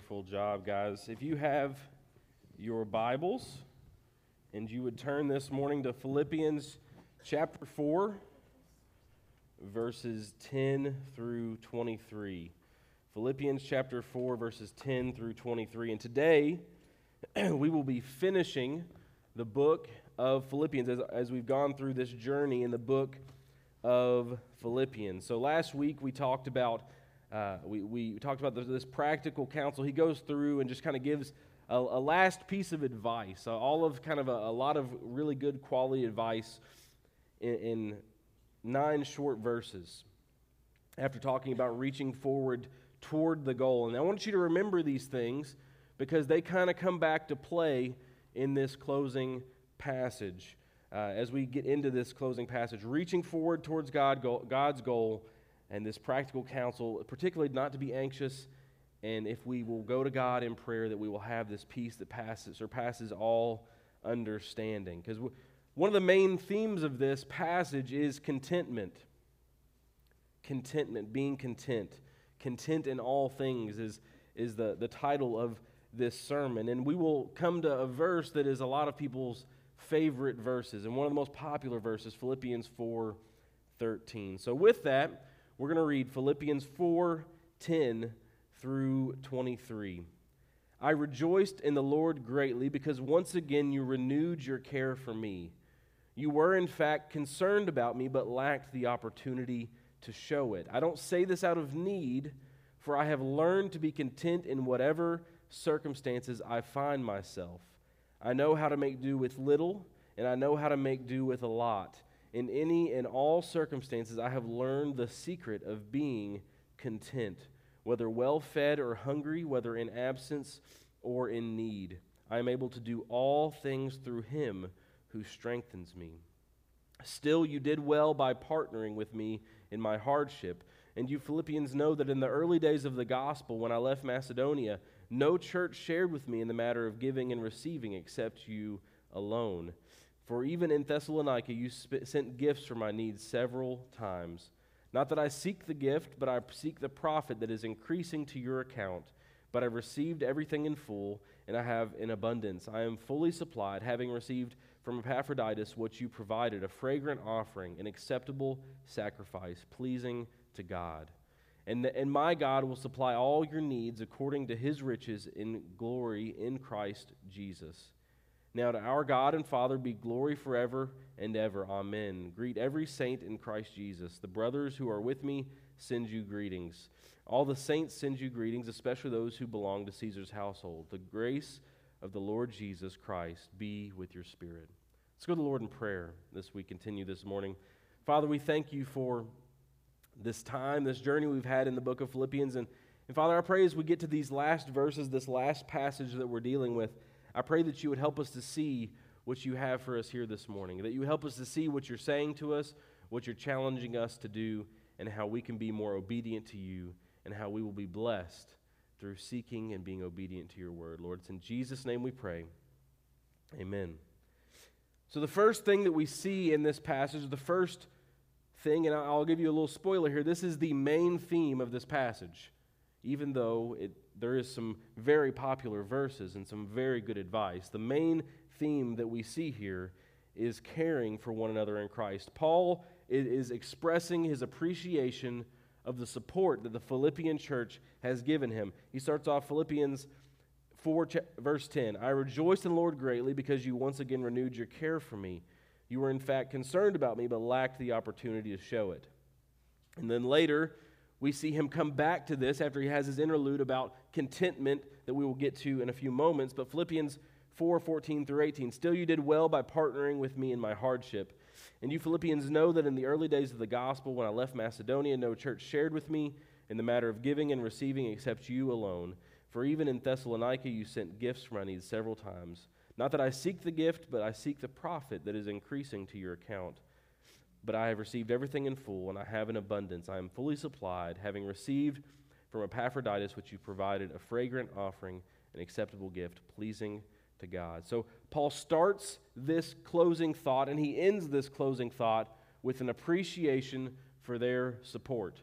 Wonderful job, guys. If you have your Bibles and you would turn this morning to Philippians chapter 4, verses 10 through 23. Philippians chapter 4, verses 10 through 23. And today, we will be finishing the book of Philippians as, as we've gone through this journey in the book of Philippians. So last week we talked about uh, we, we talked about this practical counsel. He goes through and just kind of gives a, a, last piece of advice, uh, all of kind of a, a, lot of really good quality advice in, in nine short verses after talking about reaching forward toward the goal. And I want you to remember these things because they kind of come back to play in this closing passage. Uh, as we get into this closing passage, reaching forward towards God, God's goal and this practical counsel, particularly not to be anxious, and if we will go to God in prayer, that we will have this peace that passes, surpasses all understanding. Because one of the main themes of this passage is contentment. Contentment, being content. Content in all things is, is the, the title of this sermon. And we will come to a verse that is a lot of people's favorite verses, and one of the most popular verses, Philippians 4 13. So, with that, we're going to read Philippians 4 10 through 23. I rejoiced in the Lord greatly because once again you renewed your care for me. You were, in fact, concerned about me, but lacked the opportunity to show it. I don't say this out of need, for I have learned to be content in whatever circumstances I find myself. I know how to make do with little, and I know how to make do with a lot. In any and all circumstances, I have learned the secret of being content, whether well fed or hungry, whether in absence or in need. I am able to do all things through him who strengthens me. Still, you did well by partnering with me in my hardship. And you Philippians know that in the early days of the gospel, when I left Macedonia, no church shared with me in the matter of giving and receiving except you alone. For even in Thessalonica, you sp- sent gifts for my needs several times. Not that I seek the gift, but I seek the profit that is increasing to your account. But I've received everything in full, and I have in abundance. I am fully supplied, having received from Epaphroditus what you provided a fragrant offering, an acceptable sacrifice, pleasing to God. And, and my God will supply all your needs according to his riches in glory in Christ Jesus. Now to our God and Father be glory forever and ever. Amen. Greet every saint in Christ Jesus. The brothers who are with me send you greetings. All the saints send you greetings, especially those who belong to Caesar's household. The grace of the Lord Jesus Christ be with your spirit. Let's go to the Lord in prayer as we continue this morning. Father, we thank you for this time, this journey we've had in the book of Philippians. And, and Father, I pray as we get to these last verses, this last passage that we're dealing with, I pray that you would help us to see what you have for us here this morning, that you help us to see what you're saying to us, what you're challenging us to do, and how we can be more obedient to you, and how we will be blessed through seeking and being obedient to your word. Lord, it's in Jesus' name we pray. Amen. So, the first thing that we see in this passage, the first thing, and I'll give you a little spoiler here, this is the main theme of this passage, even though it there is some very popular verses and some very good advice. The main theme that we see here is caring for one another in Christ. Paul is expressing his appreciation of the support that the Philippian church has given him. He starts off Philippians 4, verse 10 I rejoiced in the Lord greatly because you once again renewed your care for me. You were in fact concerned about me, but lacked the opportunity to show it. And then later, we see him come back to this after he has his interlude about contentment that we will get to in a few moments. But Philippians 4 14 through 18. Still, you did well by partnering with me in my hardship. And you Philippians know that in the early days of the gospel, when I left Macedonia, no church shared with me in the matter of giving and receiving except you alone. For even in Thessalonica, you sent gifts for my needs several times. Not that I seek the gift, but I seek the profit that is increasing to your account. But I have received everything in full, and I have an abundance. I am fully supplied, having received from Epaphroditus, which you provided, a fragrant offering, an acceptable gift, pleasing to God. So Paul starts this closing thought, and he ends this closing thought with an appreciation for their support.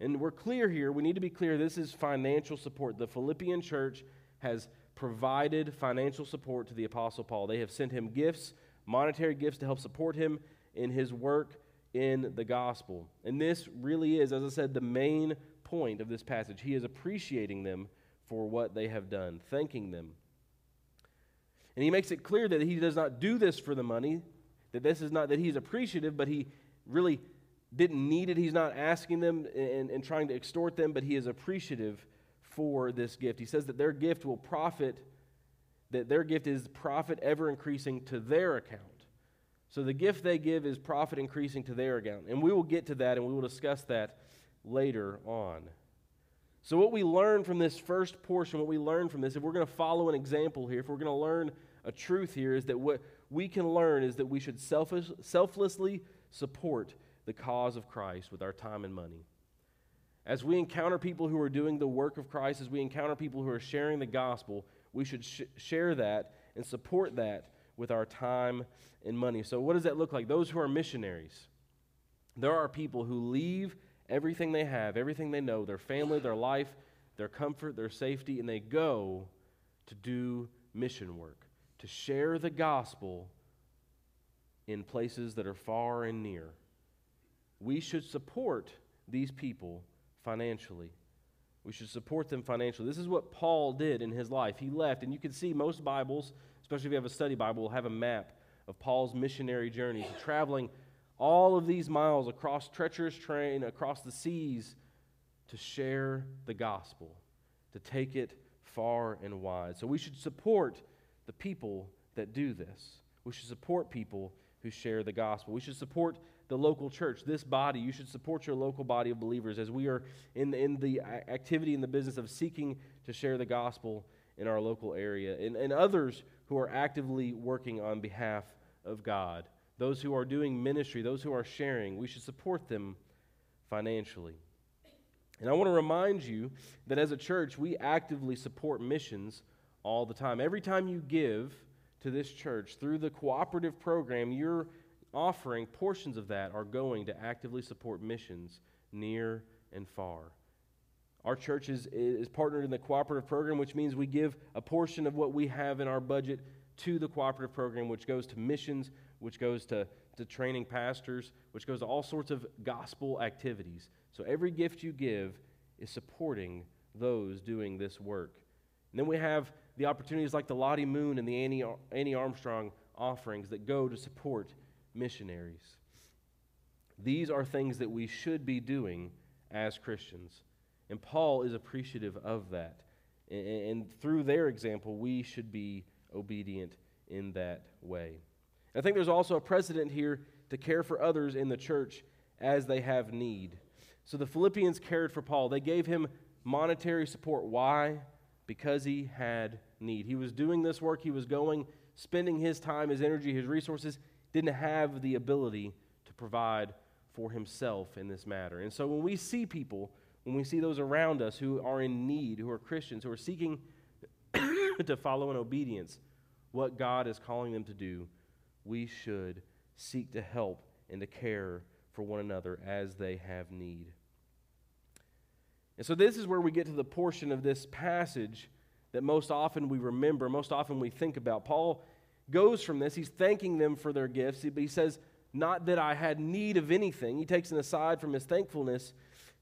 And we're clear here, we need to be clear this is financial support. The Philippian church has provided financial support to the Apostle Paul. They have sent him gifts, monetary gifts to help support him in his work in the gospel. And this really is, as I said, the main point of this passage. He is appreciating them for what they have done, thanking them. And he makes it clear that he does not do this for the money, that this is not that he's appreciative, but he really didn't need it. He's not asking them and, and trying to extort them, but he is appreciative for this gift. He says that their gift will profit, that their gift is profit ever increasing to their account. So the gift they give is profit increasing to their account. And we will get to that and we will discuss that later on. So, what we learn from this first portion, what we learn from this, if we're going to follow an example here, if we're going to learn a truth here, is that what we can learn is that we should selfish, selflessly support the cause of Christ with our time and money. As we encounter people who are doing the work of Christ, as we encounter people who are sharing the gospel, we should sh- share that and support that with our time and money. So, what does that look like? Those who are missionaries. There are people who leave everything they have, everything they know, their family, their life, their comfort, their safety, and they go to do mission work, to share the gospel in places that are far and near we should support these people financially. We should support them financially. This is what Paul did in his life. He left, and you can see most Bibles, especially if you have a study Bible, we'll have a map of Paul's missionary journeys, traveling all of these miles across treacherous terrain, across the seas, to share the gospel, to take it far and wide. So we should support the people that do this. We should support people who share the gospel. We should support the local church, this body. You should support your local body of believers as we are in the, in the activity in the business of seeking to share the gospel in our local area, and, and others who are actively working on behalf of God. Those who are doing ministry, those who are sharing, we should support them financially. And I want to remind you that as a church, we actively support missions all the time. Every time you give to this church through the cooperative program, you're offering, portions of that are going to actively support missions near and far. Our church is, is partnered in the cooperative program, which means we give a portion of what we have in our budget to the cooperative program, which goes to missions, which goes to, to training pastors, which goes to all sorts of gospel activities. So every gift you give is supporting those doing this work. And then we have the opportunities like the Lottie Moon and the Annie, Annie Armstrong offerings that go to support missionaries. These are things that we should be doing as Christians. And Paul is appreciative of that. And, through their example, we should be obedient in that way. I think there's also a precedent here to care for others in the church as they have need. So the Philippians cared for Paul. They gave him monetary support. Why? Because he had need. He was doing this work, he was going, spending his time, his energy, his resources didn't have the ability to provide for himself in this matter. And so when we see people, when we see those around us who are in need, who are Christians, who are seeking to follow in obedience what God is calling them to do, we should seek to help and to care for one another as they have need. And so, this is where we get to the portion of this passage that most often we remember, most often we think about. Paul goes from this. He's thanking them for their gifts. But he says, Not that I had need of anything. He takes an aside from his thankfulness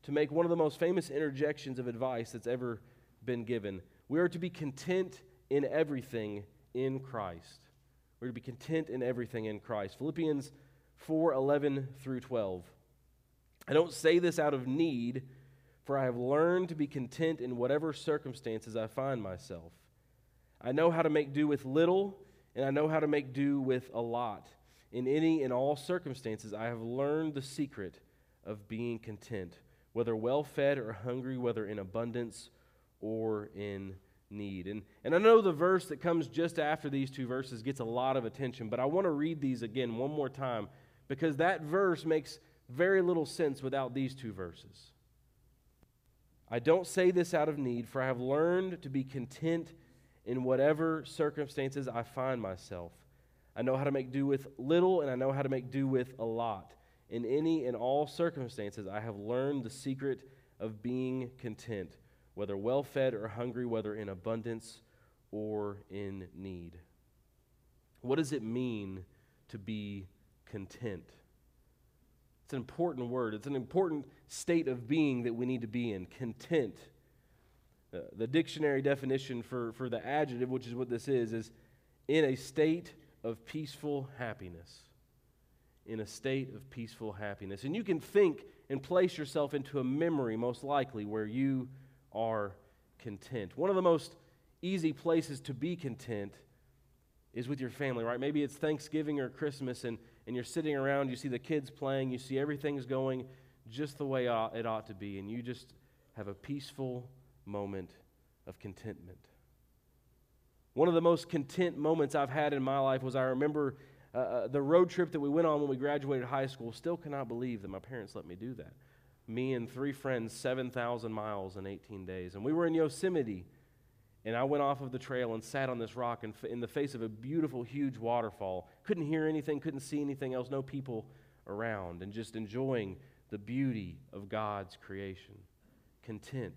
to make one of the most famous interjections of advice that's ever been given. We are to be content in everything in Christ. We're to be content in everything in Christ. Philippians 4 11 through 12. I don't say this out of need, for I have learned to be content in whatever circumstances I find myself. I know how to make do with little and I know how to make do with a lot. In any and all circumstances, I have learned the secret of being content, whether well fed or hungry, whether in abundance or in need. And, and I know the verse that comes just after these two verses gets a lot of attention, but I want to read these again one more time because that verse makes very little sense without these two verses. I don't say this out of need, for I have learned to be content in whatever circumstances I find myself. I know how to make do with little, and I know how to make do with a lot. In any and all circumstances, I have learned the secret of being content, whether well fed or hungry, whether in abundance or in need. What does it mean to be content? It's an important word. It's an important state of being that we need to be in content. Uh, the dictionary definition for, for the adjective, which is what this is, is in a state of peaceful happiness. In a state of peaceful happiness. And you can think and place yourself into a memory, most likely, where you are content. One of the most easy places to be content is with your family, right? Maybe it's Thanksgiving or Christmas, and, and you're sitting around, you see the kids playing, you see everything's going just the way it ought to be, and you just have a peaceful moment of contentment. One of the most content moments I've had in my life was I remember uh, uh, the road trip that we went on when we graduated high school. Still cannot believe that my parents let me do that. Me and three friends, 7,000 miles in 18 days. And we were in Yosemite and I went off of the trail and sat on this rock in, in the face of a beautiful, huge waterfall. Couldn't hear anything, couldn't see anything else, no people around, and just enjoying the beauty of God's creation. Content,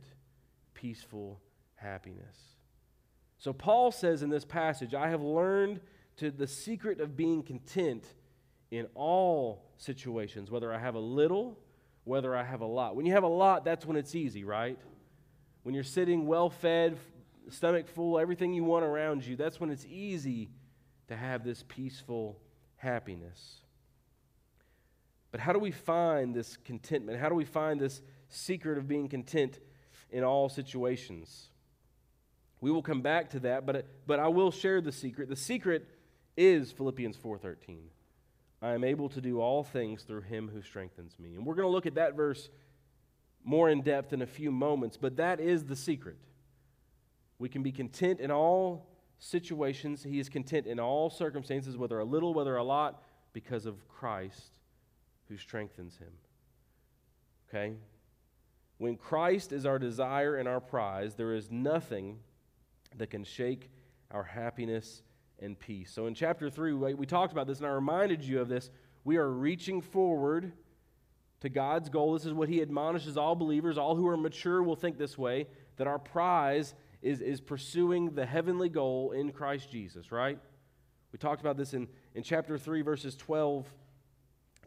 peaceful happiness. So, Paul says in this passage, I have learned to the secret of being content in all situations, whether I have a little, whether I have a lot. When you have a lot, that's when it's easy, right? When you're sitting well fed, stomach full, everything you want around you, that's when it's easy to have this peaceful happiness. But how do we find this contentment? How do we find this secret of being content in all situations? We will come back to that, but, but I will share the secret. The secret is Philippians 4:13. I am able to do all things through him who strengthens me. And we're going to look at that verse more in depth in a few moments, but that is the secret. We can be content in all situations. He is content in all circumstances, whether a little, whether a lot, because of Christ who strengthens him. Okay? When Christ is our desire and our prize, there is nothing that can shake our happiness and peace. So in chapter 3, we talked about this, and I reminded you of this. We are reaching forward to God's goal. This is what He admonishes all believers. All who are mature will think this way that our prize is, is pursuing the heavenly goal in Christ Jesus, right? We talked about this in, in chapter 3, verses 12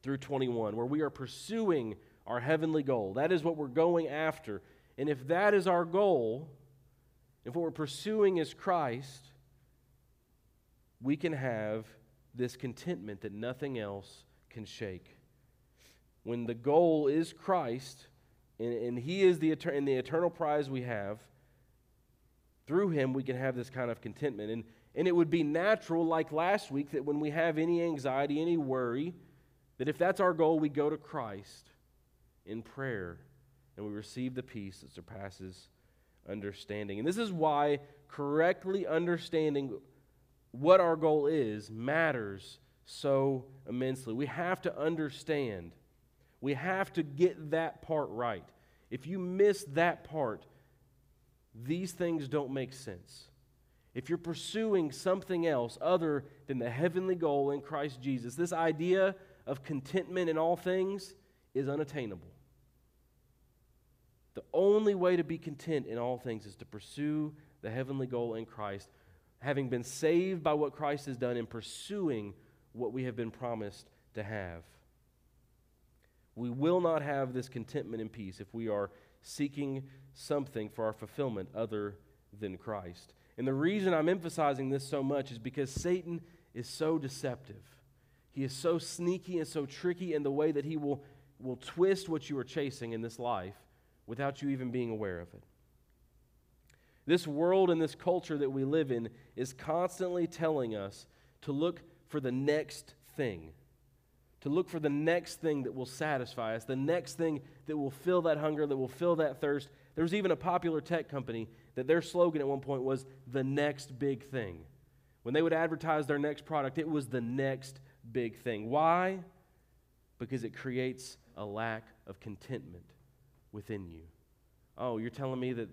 through 21, where we are pursuing our heavenly goal. That is what we're going after. And if that is our goal, if what we're pursuing is Christ, we can have this contentment that nothing else can shake. When the goal is Christ, and, and He is the, and the eternal prize we have, through him, we can have this kind of contentment. And, and it would be natural, like last week, that when we have any anxiety, any worry, that if that's our goal, we go to Christ in prayer and we receive the peace that surpasses understanding. And this is why correctly understanding what our goal is matters so immensely. We have to understand, we have to get that part right. If you miss that part, these things don't make sense. If you're pursuing something else other than the heavenly goal in Christ Jesus, this idea of contentment in all things is unattainable. The only way to be content in all things is to pursue the heavenly goal in Christ, having been saved by what Christ has done and pursuing what we have been promised to have. We will not have this contentment and peace if we are seeking something for our fulfillment other than Christ. And the reason I'm emphasizing this so much is because Satan is so deceptive. He is so sneaky and so tricky in the way that he will, will twist what you are chasing in this life without you even being aware of it. This world and this culture that we live in is constantly telling us to look for the next thing to look for the next thing that will satisfy us, the next thing that will fill that hunger, that will fill that thirst. There was even a popular tech company that their slogan at one point was the next big thing. When they would advertise their next product, it was the next big thing. Why? Because it creates a lack of contentment within you. Oh, you're telling me that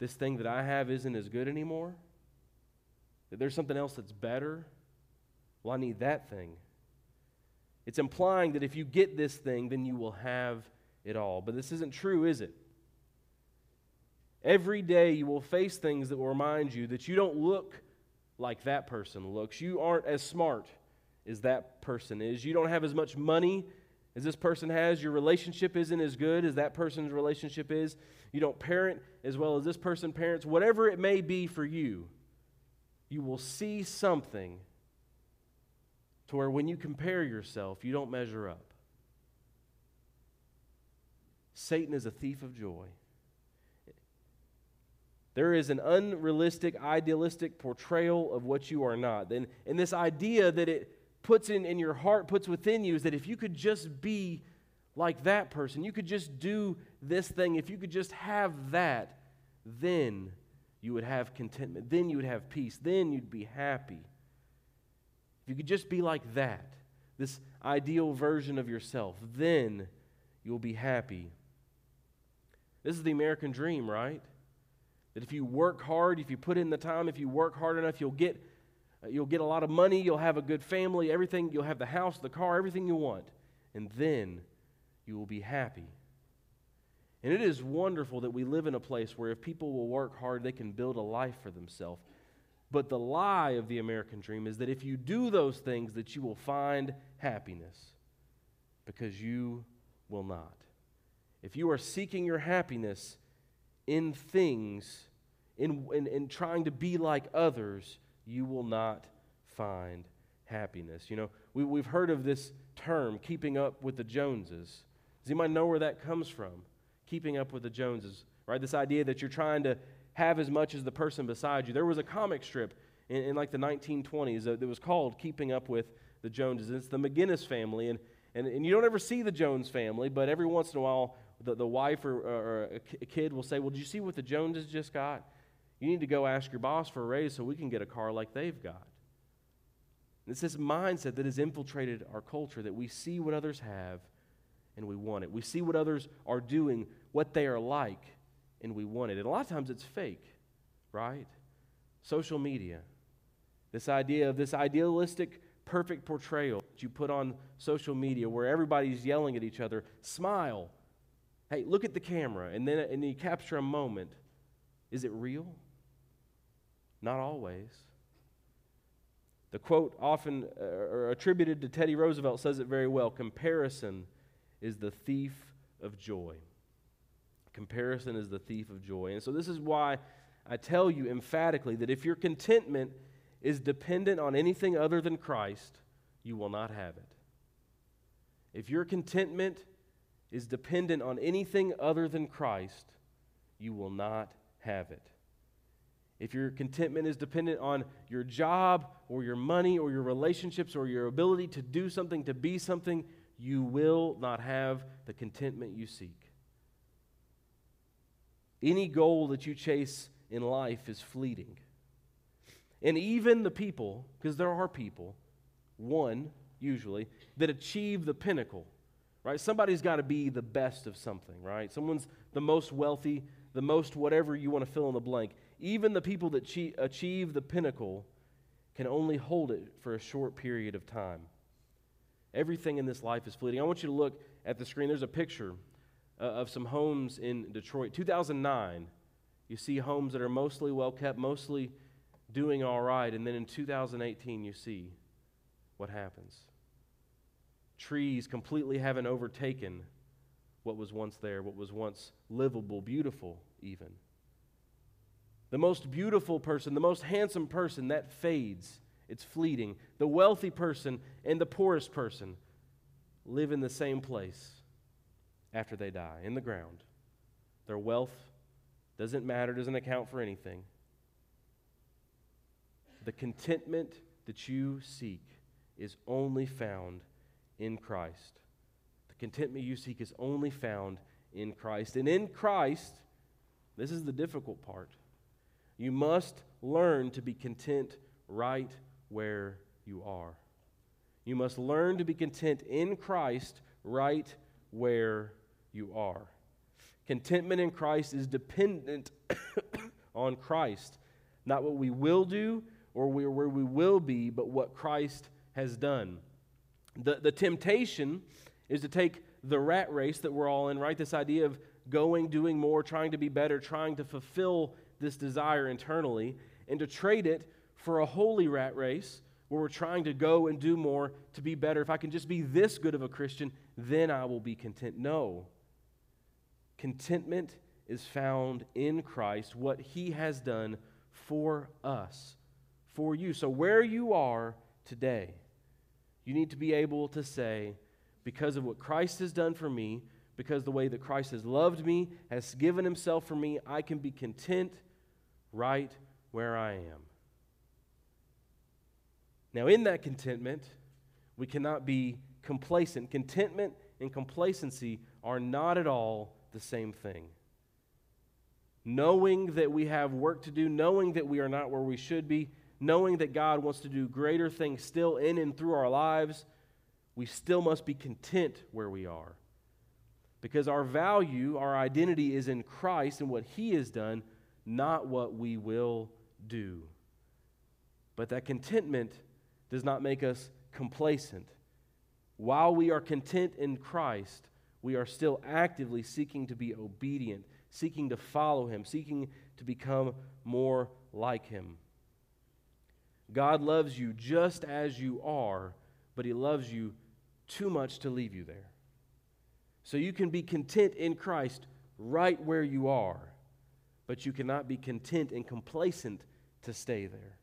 this thing that I have isn't as good anymore? That there's something else that's better? Well, I need that thing. It's implying that if you get this thing, then you will have it all. But this isn't true, is it? Every day you will face things that will remind you that you don't look like that person looks. You aren't as smart as that person is. You don't have as much money as this person has. Your relationship isn't as good as that person's relationship is. You don't parent as well as this person parents. Whatever it may be for you, you will see something to where when you compare yourself, you don't measure up. Satan is a thief of joy. There is an unrealistic, idealistic portrayal of what you are not. And, and this idea that it puts in, in your heart, puts within you, is that if you could just be like that person, you could just do this thing, if you could just have that, then you would have contentment. Then you would have peace. Then you'd be happy. If you could just be like that, this ideal version of yourself, then you'll be happy. This is the American dream, right? That if you work hard, if you put in the time, if you work hard enough, you'll get, Uh, you'll get a lot of money, you'll have a good family, everything, you'll have the house, the car, everything you want. And then you will be happy. And it is wonderful that we live in a place where if people will work hard, they can build a life for themselves. But the lie of the American dream is that if you do those things that you will find happiness because you will not. If you are seeking your happiness in things, in, in, in trying to be like others, you will not find happiness. You know, we, we've heard of this term, keeping up with the Joneses. Does anybody know where that comes from? Keeping up with the Joneses, right? This idea that you're trying to have as much as the person beside you. There was a comic strip in, in like the 1920s that was called Keeping Up with the Joneses. It's the McGinnis family, and, and, and you don't ever see the Jones family, but every once in a while, the, the wife or, or a kid will say, Well, did you see what the Joneses just got? You need to go ask your boss for a raise so we can get a car like they've got. It's this mindset that has infiltrated our culture that we see what others have and we want it. We see what others are doing, what they are like, and we want it. And a lot of times it's fake, right? Social media. This idea of this idealistic, perfect portrayal that you put on social media where everybody's yelling at each other, smile. Hey, look at the camera, and then and you capture a moment. Is it real? Not always. The quote, often uh, attributed to Teddy Roosevelt, says it very well comparison is the thief of joy. Comparison is the thief of joy. And so, this is why I tell you emphatically that if your contentment is dependent on anything other than Christ, you will not have it. If your contentment is dependent on anything other than Christ, you will not have it. If your contentment is dependent on your job or your money or your relationships or your ability to do something, to be something, you will not have the contentment you seek. Any goal that you chase in life is fleeting. And even the people, because there are people, one usually, that achieve the pinnacle, right? Somebody's got to be the best of something, right? Someone's the most wealthy, the most whatever you want to fill in the blank. Even the people that achieve the pinnacle can only hold it for a short period of time. Everything in this life is fleeting. I want you to look at the screen. There's a picture uh, of some homes in Detroit. 2009, you see homes that are mostly well kept, mostly doing all right. And then in 2018, you see what happens. Trees completely haven't overtaken what was once there, what was once livable, beautiful, even. The most beautiful person, the most handsome person, that fades it's fleeting. The wealthy person and the poorest person live in the same place after they die, in the ground. Their wealth doesn't matter, doesn't account for anything. The contentment that you seek is only found in Christ. The contentment you seek is only found in Christ. And in Christ, this is the difficult part. You must learn to be content right where you are. You must learn to be content in Christ right where you are. Contentment in Christ is dependent on Christ, not what we will do or where we will be, but what Christ has done. The, the temptation is to take the rat race that we're all in, right? This idea of going, doing more, trying to be better, trying to fulfill this desire internally, and to trade it for a holy rat race where we're trying to go and do more to be better. If I can just be this good of a Christian, then I will be content. No. Contentment is found in Christ, what he has done for us, for you. So, where you are today, you need to be able to say, because of what Christ has done for me, because the way that Christ has loved me, has given himself for me, I can be content right where I am. Now, in that contentment, we cannot be complacent. Contentment and complacency are not at all the same thing. Knowing that we have work to do, knowing that we are not where we should be, knowing that God wants to do greater things still in and through our lives, we still must be content where we are. Because our value, our identity is in Christ and what He has done, not what we will do. But that contentment does not make us complacent. While we are content in Christ, we are still actively seeking to be obedient, seeking to follow Him, seeking to become more like Him. God loves you just as you are, but He loves you too much to leave you there. So you can be content in Christ right where you are, but you cannot be content and complacent to stay there.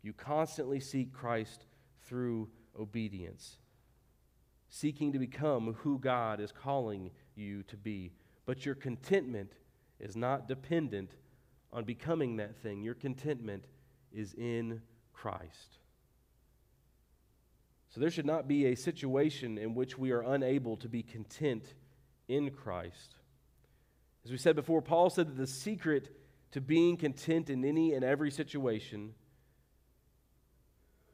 You constantly seek Christ through obedience, seeking to become who God is calling you to be. But your contentment is not dependent on becoming that thing. Your contentment is in Christ. So there should not be a situation in which we are unable to be content in Christ. As we said before, Paul said that the secret to being content in any and every situation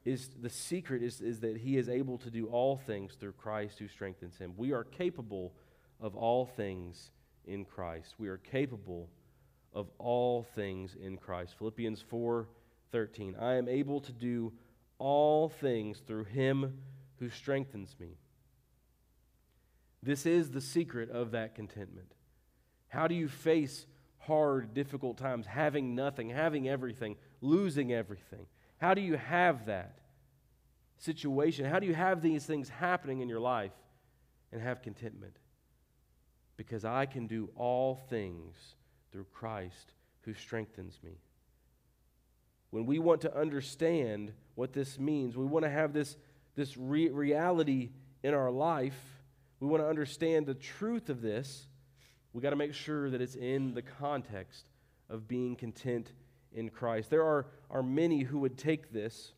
is the secret is, is that he is able to do all things through Christ who strengthens him. We are capable of all things in Christ. We are capable of all things in Christ. Philippians 4 13. I am able to do all things through him who strengthens me. This is the secret of that contentment. How do you face hard, difficult times, having nothing, having everything, losing everything? How do you have that situation? How do you have these things happening in your life and have contentment? Because I can do all things through Christ who strengthens me. When we want to understand what this means, we want to have this, this re- reality in our life, we want to understand the truth of this, we got to make sure that it's in the context of being content in Christ. There are, are many who would take this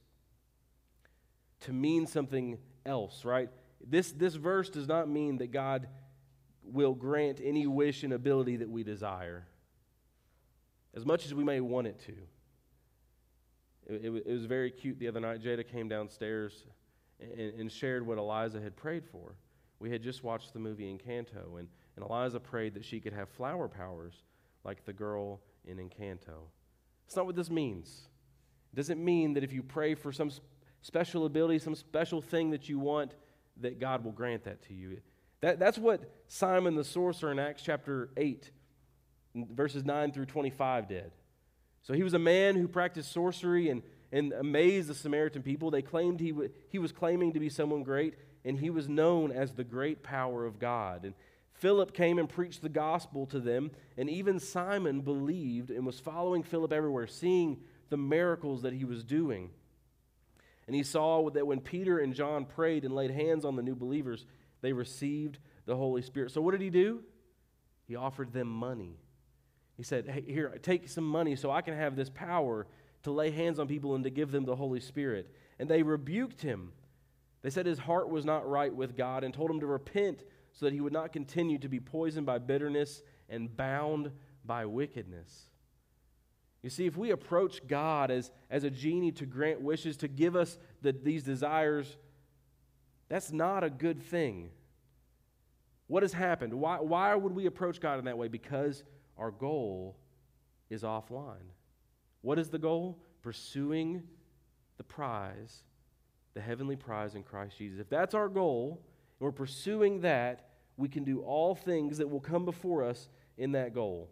to mean something else, right? This, this verse does not mean that God will grant any wish and ability that we desire, as much as we may want it to. It, it, it was very cute the other night. Jada came downstairs and, and, shared what Eliza had prayed for. We had just watched the movie Encanto, and, and Eliza prayed that she could have flower powers like the girl in Encanto. That's not what this means. It doesn't mean that if you pray for some special ability, some special thing that you want, that God will grant that to you. That, that's what Simon the sorcerer in Acts chapter 8, verses 9 through 25 did. So he was a man who practiced sorcery and, and amazed the Samaritan people. They claimed he, w- he was claiming to be someone great, and he was known as the great power of God. And Philip came and preached the gospel to them, and even Simon believed and was following Philip everywhere, seeing the miracles that he was doing. And he saw that when Peter and John prayed and laid hands on the new believers, they received the Holy Spirit. So what did he do? He offered them money. He said, Hey, here, take some money so I can have this power to lay hands on people and to give them the Holy Spirit. And they rebuked him. They said his heart was not right with God and told him to repent so that he would not continue to be poisoned by bitterness and bound by wickedness. You see, if we approach God as, as a genie to grant wishes, to give us the, these desires, that's not a good thing. What has happened? Why, why would we approach God in that way? Because our goal is offline. What is the goal? Pursuing the prize, the heavenly prize in Christ Jesus. If that's our goal, and we're pursuing that, we can do all things that will come before us in that goal.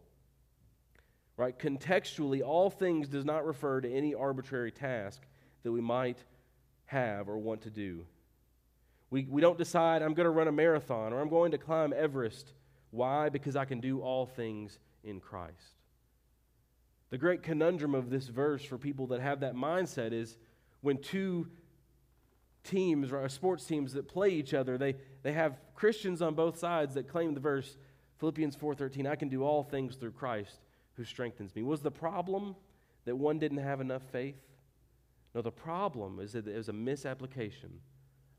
Right? Contextually, all things does not refer to any arbitrary task that we might have or want to do. We, we don't decide, I'm going to run a marathon or I'm going to climb Everest. Why? Because I can do all things in Christ. The great conundrum of this verse for people that have that mindset is when two teams or sports teams that play each other, they, they have Christians on both sides that claim the verse Philippians 4:13, I can do all things through Christ who strengthens me. Was the problem that one didn't have enough faith? No, the problem is that it was a misapplication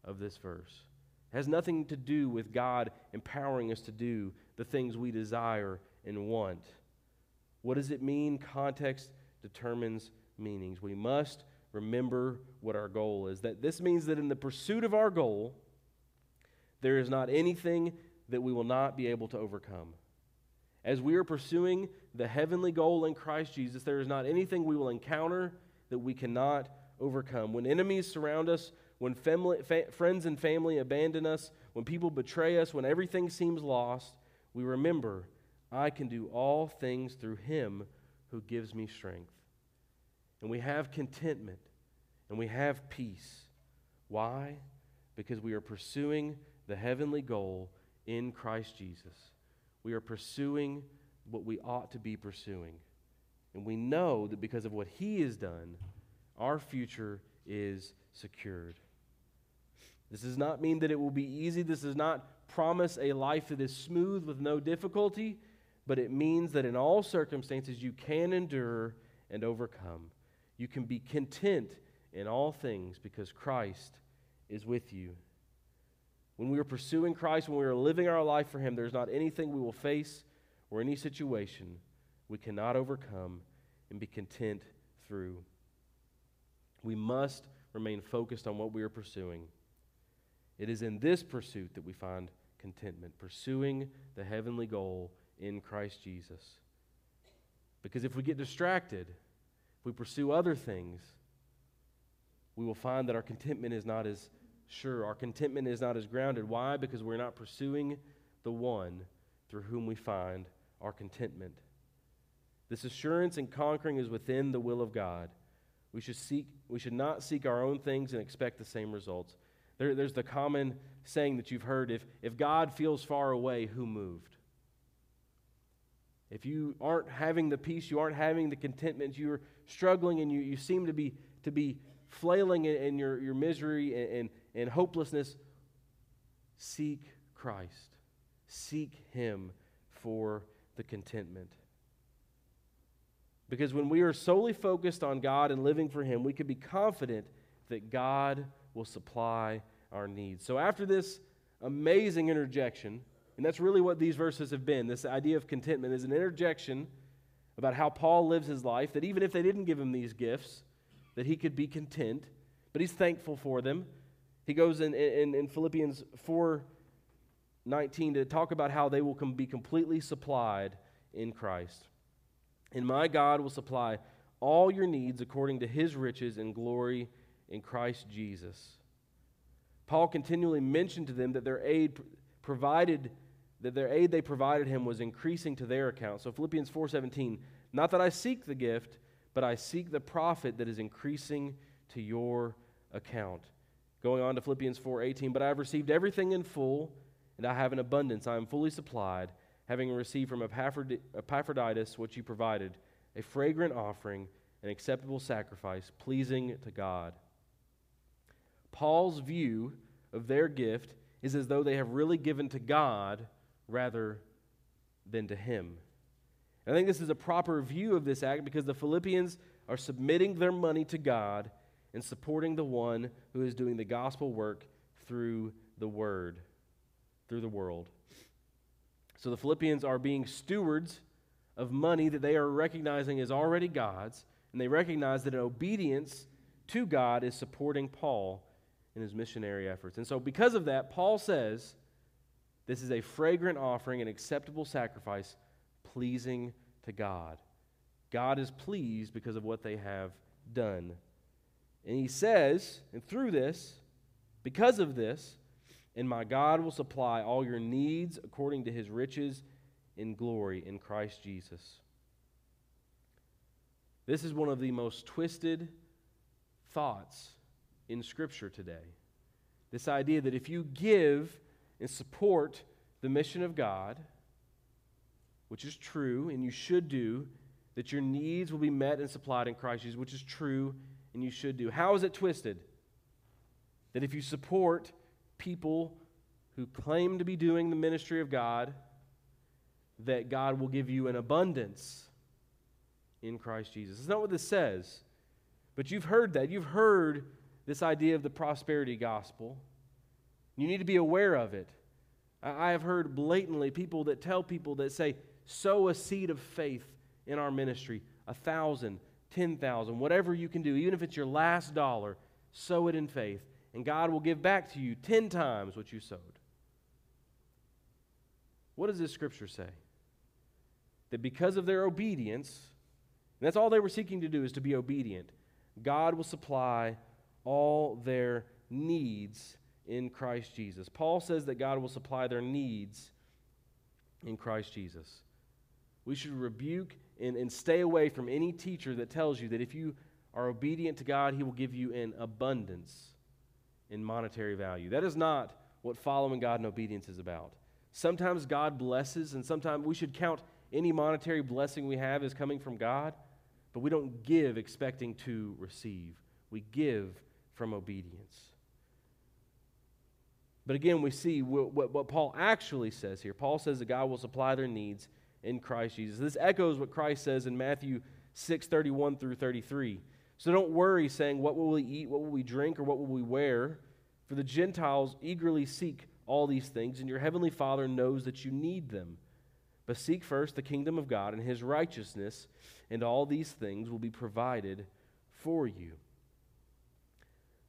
of this verse. It has nothing to do with God empowering us to do the things we desire and want. What does it mean? Context determines meanings. We must remember what our goal is. That this means that in the pursuit of our goal, there is not anything that we will not be able to overcome. As we are pursuing the heavenly goal in Christ Jesus, there is not anything we will encounter that we cannot overcome. When enemies surround us, when family, fa- friends and family abandon us, when people betray us, when everything seems lost, we remember, I can do all things through him who gives me strength. And we have contentment and we have peace. Why? Because we are pursuing the heavenly goal in Christ Jesus. We are pursuing what we ought to be pursuing. And we know that because of what He has done, our future is secured. This does not mean that it will be easy. This does not promise a life that is smooth with no difficulty, but it means that in all circumstances you can endure and overcome. You can be content in all things because Christ is with you. When we are pursuing Christ, when we are living our life for Him, there's not anything we will face or any situation we cannot overcome and be content through. We must remain focused on what we are pursuing. It is in this pursuit that we find contentment, pursuing the heavenly goal in Christ Jesus. Because if we get distracted, if we pursue other things, we will find that our contentment is not as sure. Our contentment is not as grounded. Why? Because we're not pursuing the one through whom we find our contentment. This assurance and conquering is within the will of God. We should, seek, we should not seek our own things and expect the same results. There, there's the common saying that you've heard if, if God feels far away, who moved? If you aren't having the peace, you aren't having the contentment, you're struggling and you, you seem to be, to be flailing in, in your, your misery and, and, and hopelessness, seek Christ. Seek Him for the contentment. Because when we are solely focused on God and living for Him, we can be confident that God will supply our needs. So, after this amazing interjection, and that's really what these verses have been this idea of contentment is an interjection about how Paul lives his life, that even if they didn't give him these gifts, that he could be content, but he's thankful for them. He goes in, in, in Philippians 4 19 to talk about how they will com- be completely supplied in Christ. And my God will supply all your needs according to his riches and glory in Christ Jesus. Paul continually mentioned to them that their aid provided that their aid they provided him was increasing to their account. So Philippians 4:17, not that I seek the gift, but I seek the profit that is increasing to your account. Going on to Philippians 4:18, but I have received everything in full, and I have an abundance. I am fully supplied, having received from Epaphroditus what you provided, a fragrant offering, an acceptable sacrifice, pleasing to God. Paul's view of their gift is as though they have really given to God rather than to him. I think this is a proper view of this act because the Philippians are submitting their money to God and supporting the one who is doing the gospel work through the word, through the world. So the Philippians are being stewards of money that they are recognizing is already God's, and they recognize that obedience to God is supporting Paul in his missionary efforts. And so, because of that, Paul says this is a fragrant offering, an acceptable sacrifice pleasing to God. God is pleased because of what they have done. And he says, and through this, because of this, and my God will supply all your needs according to his riches in glory in Christ Jesus. This is one of the most twisted thoughts in Scripture today. This idea that if you give and support the mission of God, which is true and you should do, that your needs will be met and supplied in Christ Jesus, which is true and you should do. How is it twisted? That if you support people who claim to be doing the ministry of God, that God will give you an abundance in Christ Jesus. It's not what this says, but you've heard that. You've heard this idea of the prosperity gospel. You need to be aware of it. I have heard blatantly people that tell people that say, sow a seed of faith in our ministry, a thousand, ten thousand, whatever you can do, even if it's your last dollar, sow it in faith, and God will give back to you ten times what you sowed. What does this scripture say? That because of their obedience, and that's all they were seeking to do is to be obedient. God will supply all their needs in Christ Jesus. Paul says that God will supply their needs in Christ Jesus. We should rebuke and, and stay away from any teacher that tells you that if you are obedient to God, He will give you an abundance in monetary value. That is not what following God in obedience is about. Sometimes God blesses, and sometimes we should count any monetary blessing we have as coming from God. But we don't give expecting to receive, we give from obedience. But again, we see what, what, what, Paul actually says here. Paul says that God will supply their needs in Christ Jesus. This echoes what Christ says in Matthew 6 31 through 33. So don't worry, saying, What will we eat? What will we drink? Or what will we wear? For the Gentiles eagerly seek all these things, and your heavenly Father knows that you need them. But seek first the kingdom of God and his righteousness, and all these things will be provided for you.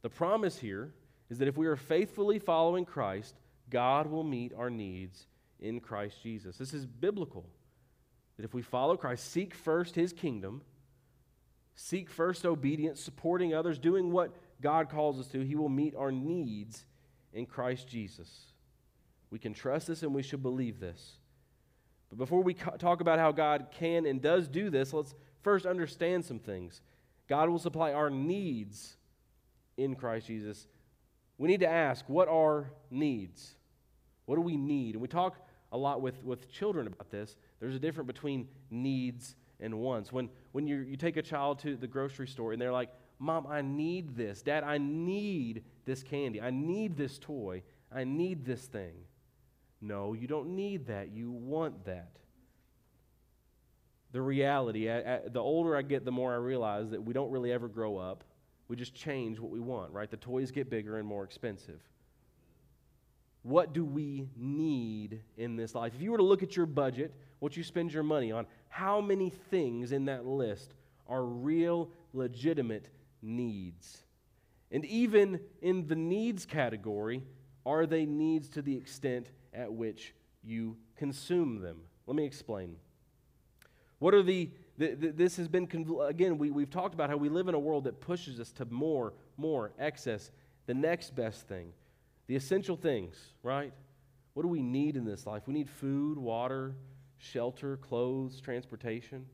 The promise here is that if we are faithfully following Christ, God will meet our needs in Christ Jesus. This is biblical. That if we follow Christ, seek first his kingdom, seek first obedience, supporting others, doing what God calls us to, he will meet our needs in Christ Jesus. We can trust this and we should believe this. But before we talk about how God can and does do this, let's first understand some things. God will supply our needs in Christ Jesus. We need to ask, what are needs? What do we need? And we talk a lot with, with children about this. There's a difference between needs and wants. When, when you you take a child to the grocery store and they're like, Mom, I need this. Dad, I need this candy. I need this toy. I need this thing. No, you don't need that. You want that. The reality, I, I, the older I get, the more I realize that we don't really ever grow up. We just change what we want, right? The toys get bigger and more expensive. What do we need in this life? If you were to look at your budget, what you spend your money on, how many things in that list are real, legitimate needs? And even in the needs category, are they needs to the extent at which you consume them. Let me explain. What are the, the, the this has been, again, we, we've talked about how we live in a world that pushes us to more, more, excess, the next best thing, the essential things, right? What do we need in this life? We need food, water, shelter, clothes, transportation.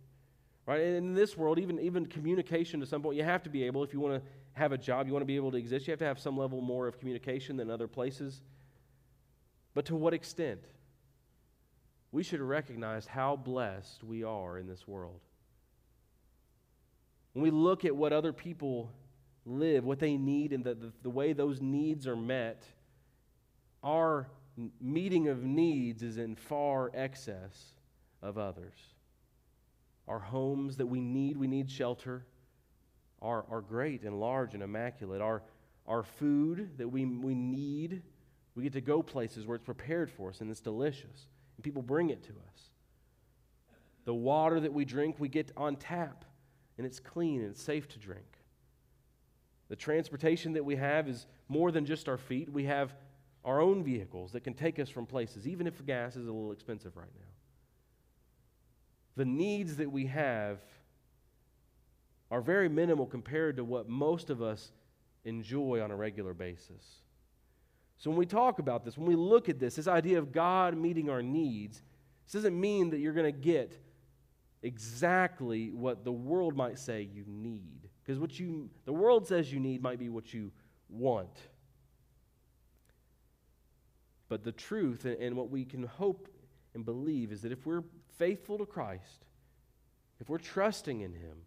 Right? And in this world, even, even communication to some point, you have to be able, if you want to have a job, you want to be able to exist, you have to have some level more of communication than other places. But to what extent? We should recognize how blessed we are in this world. When we look at what other people live, what they need, and the, the, the way those needs are met, our meeting of needs is in far excess of others. Our homes that we need, we need shelter, are, are great and large and immaculate. Our, our food that we, we need, we get to go places where it's prepared for us and it's delicious, and people bring it to us. The water that we drink, we get on tap, and it's clean and it's safe to drink. The transportation that we have is more than just our feet. We have our own vehicles that can take us from places, even if gas is a little expensive right now. The needs that we have are very minimal compared to what most of us enjoy on a regular basis. So when we talk about this, when we look at this, this idea of God meeting our needs, This doesn't mean that you're going to get exactly what the world might say you need. Because what you the world says you need might be what you want. But the truth and what we can hope and believe is that if we're faithful to Christ, if we're trusting in Him,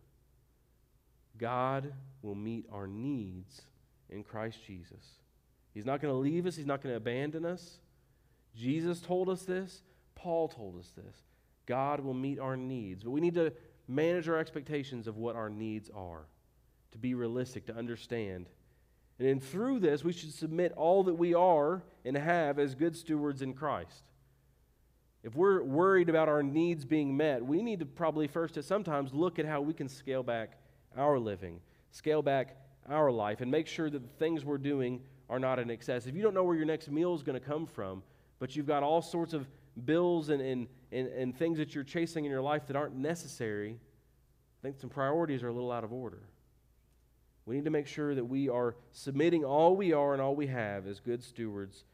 God will meet our needs in Christ Jesus. He's not going to leave us, He's not going to abandon us. Jesus told us this, Paul told us this. God will meet our needs, but we need to manage our expectations of what our needs are, to be realistic, to understand. And then through this, we should submit all that we are and have as good stewards in Christ. If we're worried about our needs being met, we need to probably first at sometimes look at how we can scale back our living, scale back our life, and make sure that the things we're doing are not in excess. If you don't know where your next meal is going to come from, but you've got all sorts of bills and, and, and, and things that you're chasing in your life that aren't necessary, I think some priorities are a little out of order. We need to make sure that we are submitting all we are and all we have as good stewards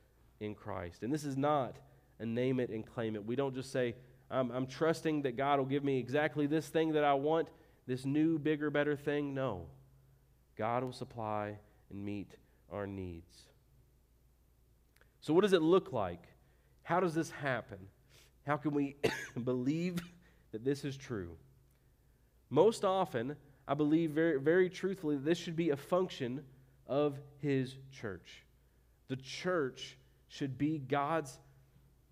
in Christ. And this is not a name it and claim it. We don't just say, I'm, I'm trusting that God will give me exactly this thing that I want, this new, bigger, better thing. No. God will supply and meet our needs. So, what does it look like? How does this happen? How can we believe that this is true? Most often, I believe very, very truthfully this should be a function of His church. The church should be God's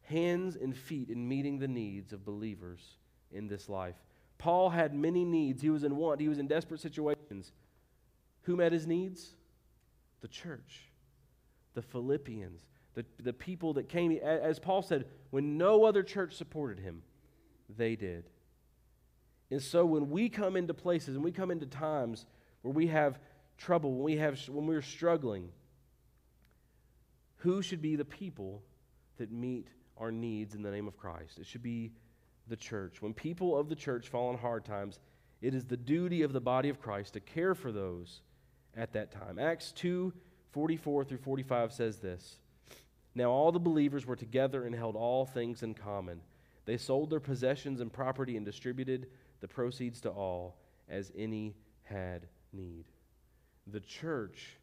hands and feet in meeting the needs of believers in this life. Paul had many needs. He was in want, he was in desperate situations. Who met his needs? The church, the Philippians, the, the people that came. As Paul said, when no other church supported him, they did. And so when we come into places and we come into times where we have trouble, when, we have, when we're struggling, who should be the people that meet our needs in the name of Christ. It should be the church. When people of the church fall in hard times, it is the duty of the body of Christ to care for those at that time. Acts 2 44 through 45 says this Now all the believers were together and held all things in common. They sold their possessions and property and distributed the proceeds to all as any had need. The church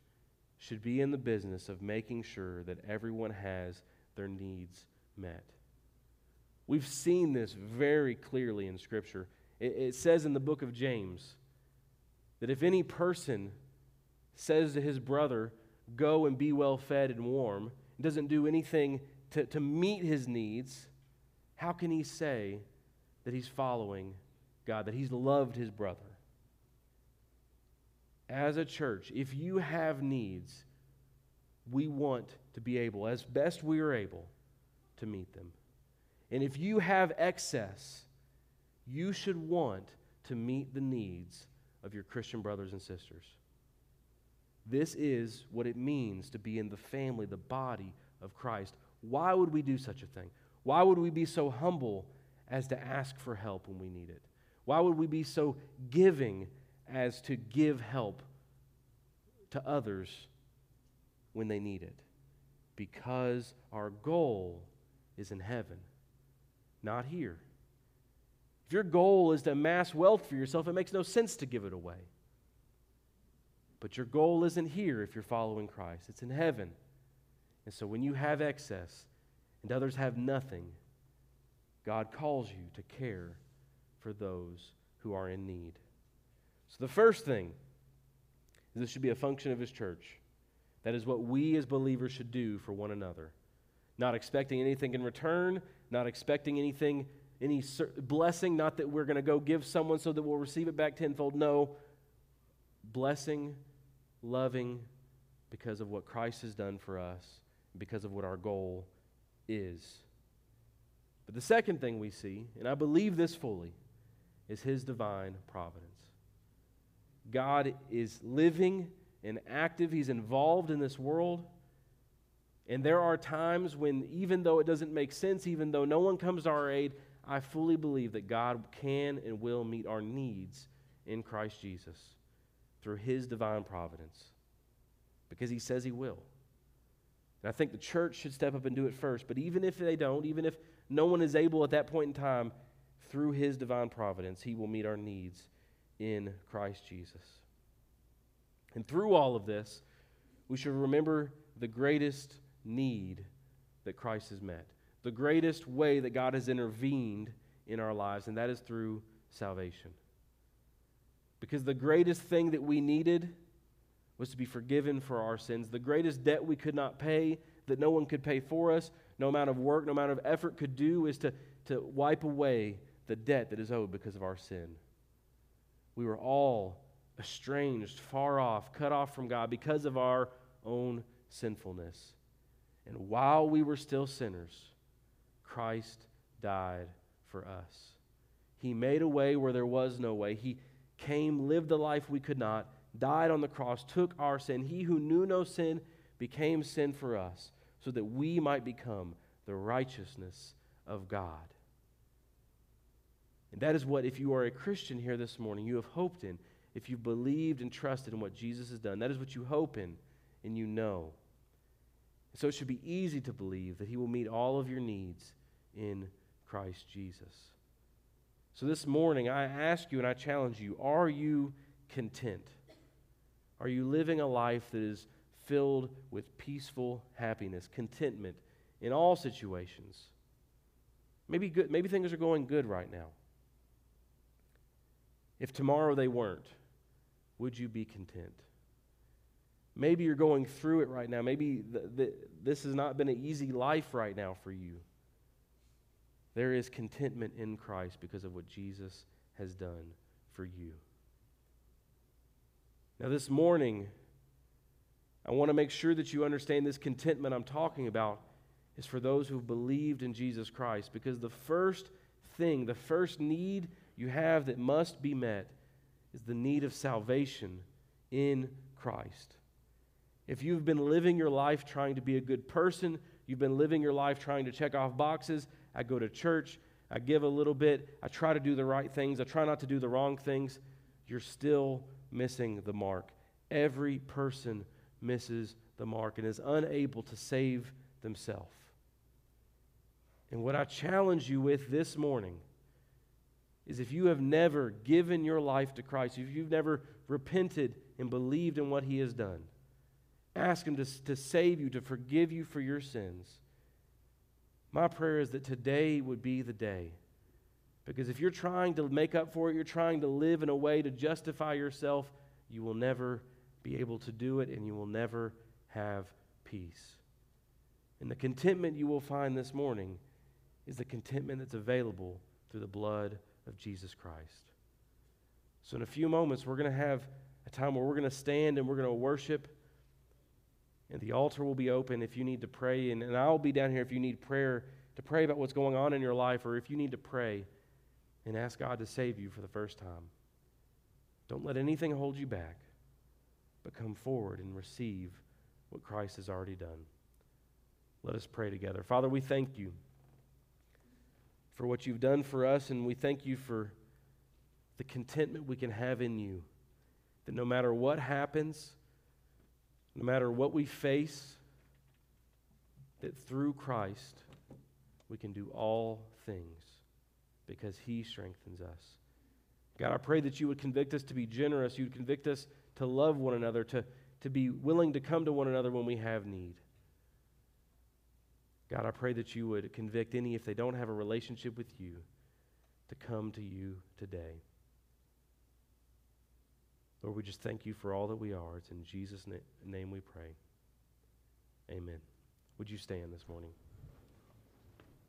should be in the business of making sure that everyone has their needs met. We've seen this very clearly in Scripture. It, it, says in the book of James that if any person says to his brother, Go and be well fed and warm, and doesn't do anything to, to meet his needs, how can he say that he's following God, that he's loved his brother? As a church, if you have needs, we want to be able, as best we are able, to meet them. And if you have excess, you should want to meet the needs of your Christian brothers and sisters. This is what it means to be in the family, the body of Christ. Why would we do such a thing? Why would we be so humble as to ask for help when we need it? Why would we be so giving as to give help to others when they need it? Because our goal is in heaven, not here. If your goal is to amass wealth for yourself, it makes no sense to give it away. But your goal isn't here if you're following Christ, it's in heaven. And so when you have excess and others have nothing, God calls you to care for those who are in need. So the first thing is this should be a function of His church. That is what we as believers should do for one another not expecting anything in return, not expecting anything, any blessing, not that we're going to go give someone so that we'll receive it back tenfold. No, blessing, loving because of what Christ has done for us, because of what our goal is. But the second thing we see, and I believe this fully, is His divine providence. God is living and active, He's involved in this world. And there are times when, even though it doesn't make sense, even though no one comes to our aid, I fully believe that God can and will meet our needs in Christ Jesus through His divine providence because He says He will. And I think the church should step up and do it first. But even if they don't, even if no one is able at that point in time, through his divine providence, he will meet our needs in Christ Jesus. And through all of this, we should remember the greatest need that Christ has met, the greatest way that God has intervened in our lives, and that is through salvation. Because the greatest thing that we needed was to be forgiven for our sins. The greatest debt we could not pay, that no one could pay for us, no amount of work, no amount of effort could do, is to, to wipe away the debt that is owed because of our sin. We were all estranged, far off, cut off from God because of our own sinfulness. And while we were still sinners, Christ died for us. He made a way where there was no way. He came, lived the life we could not, died on the cross, took our sin. He who knew no sin became sin for us, so that we might become the righteousness of God. And that is what, if you are a Christian here this morning, you have hoped in. If you've believed and trusted in what Jesus has done, that is what you hope in and you know. So it should be easy to believe that He will meet all of your needs in Christ Jesus. So this morning, I ask you and I challenge you are you content? Are you living a life that is filled with peaceful happiness, contentment in all situations? Maybe, good, maybe things are going good right now. If tomorrow they weren't, would you be content? Maybe you're going through it right now. Maybe the, the, this has not been an easy life right now for you. There is contentment in Christ because of what Jesus has done for you. Now, this morning, I want to make sure that you understand this contentment I'm talking about is for those who've believed in Jesus Christ because the first thing, the first need you have that must be met is the need of salvation in Christ. If you've been living your life trying to be a good person, you've been living your life trying to check off boxes, I go to church, I give a little bit, I try to do the right things, I try not to do the wrong things, you're still missing the mark. Every person misses the mark and is unable to save themselves. And what I challenge you with this morning is if you have never given your life to Christ, if you've never repented and believed in what He has done, ask Him to, to save you, to forgive you for your sins. My prayer is that today would be the day. Because if you're trying to make up for it, you're trying to live in a way to justify yourself, you will never be able to do it and you will never have peace. And the contentment you will find this morning is the contentment that's available through the blood of Jesus Christ. So, in a few moments, we're going to have a time where we're going to stand and we're going to worship. And the altar will be open if you need to pray. And, and I'll be down here if you need prayer to pray about what's going on in your life or if you need to pray and ask God to save you for the first time. Don't let anything hold you back, but come forward and receive what Christ has already done. Let us pray together. Father, we thank you for what you've done for us, and we thank you for the contentment we can have in you. That no matter what happens, no matter what we face, that through Christ we can do all things because he strengthens us. God, I pray that you would convict us to be generous. You would convict us to love one another, to, to be willing to come to one another when we have need. God, I pray that you would convict any, if they don't have a relationship with you, to come to you today. Lord, we just thank you for all that we are. It's in Jesus' name we pray. Amen. Would you stand this morning?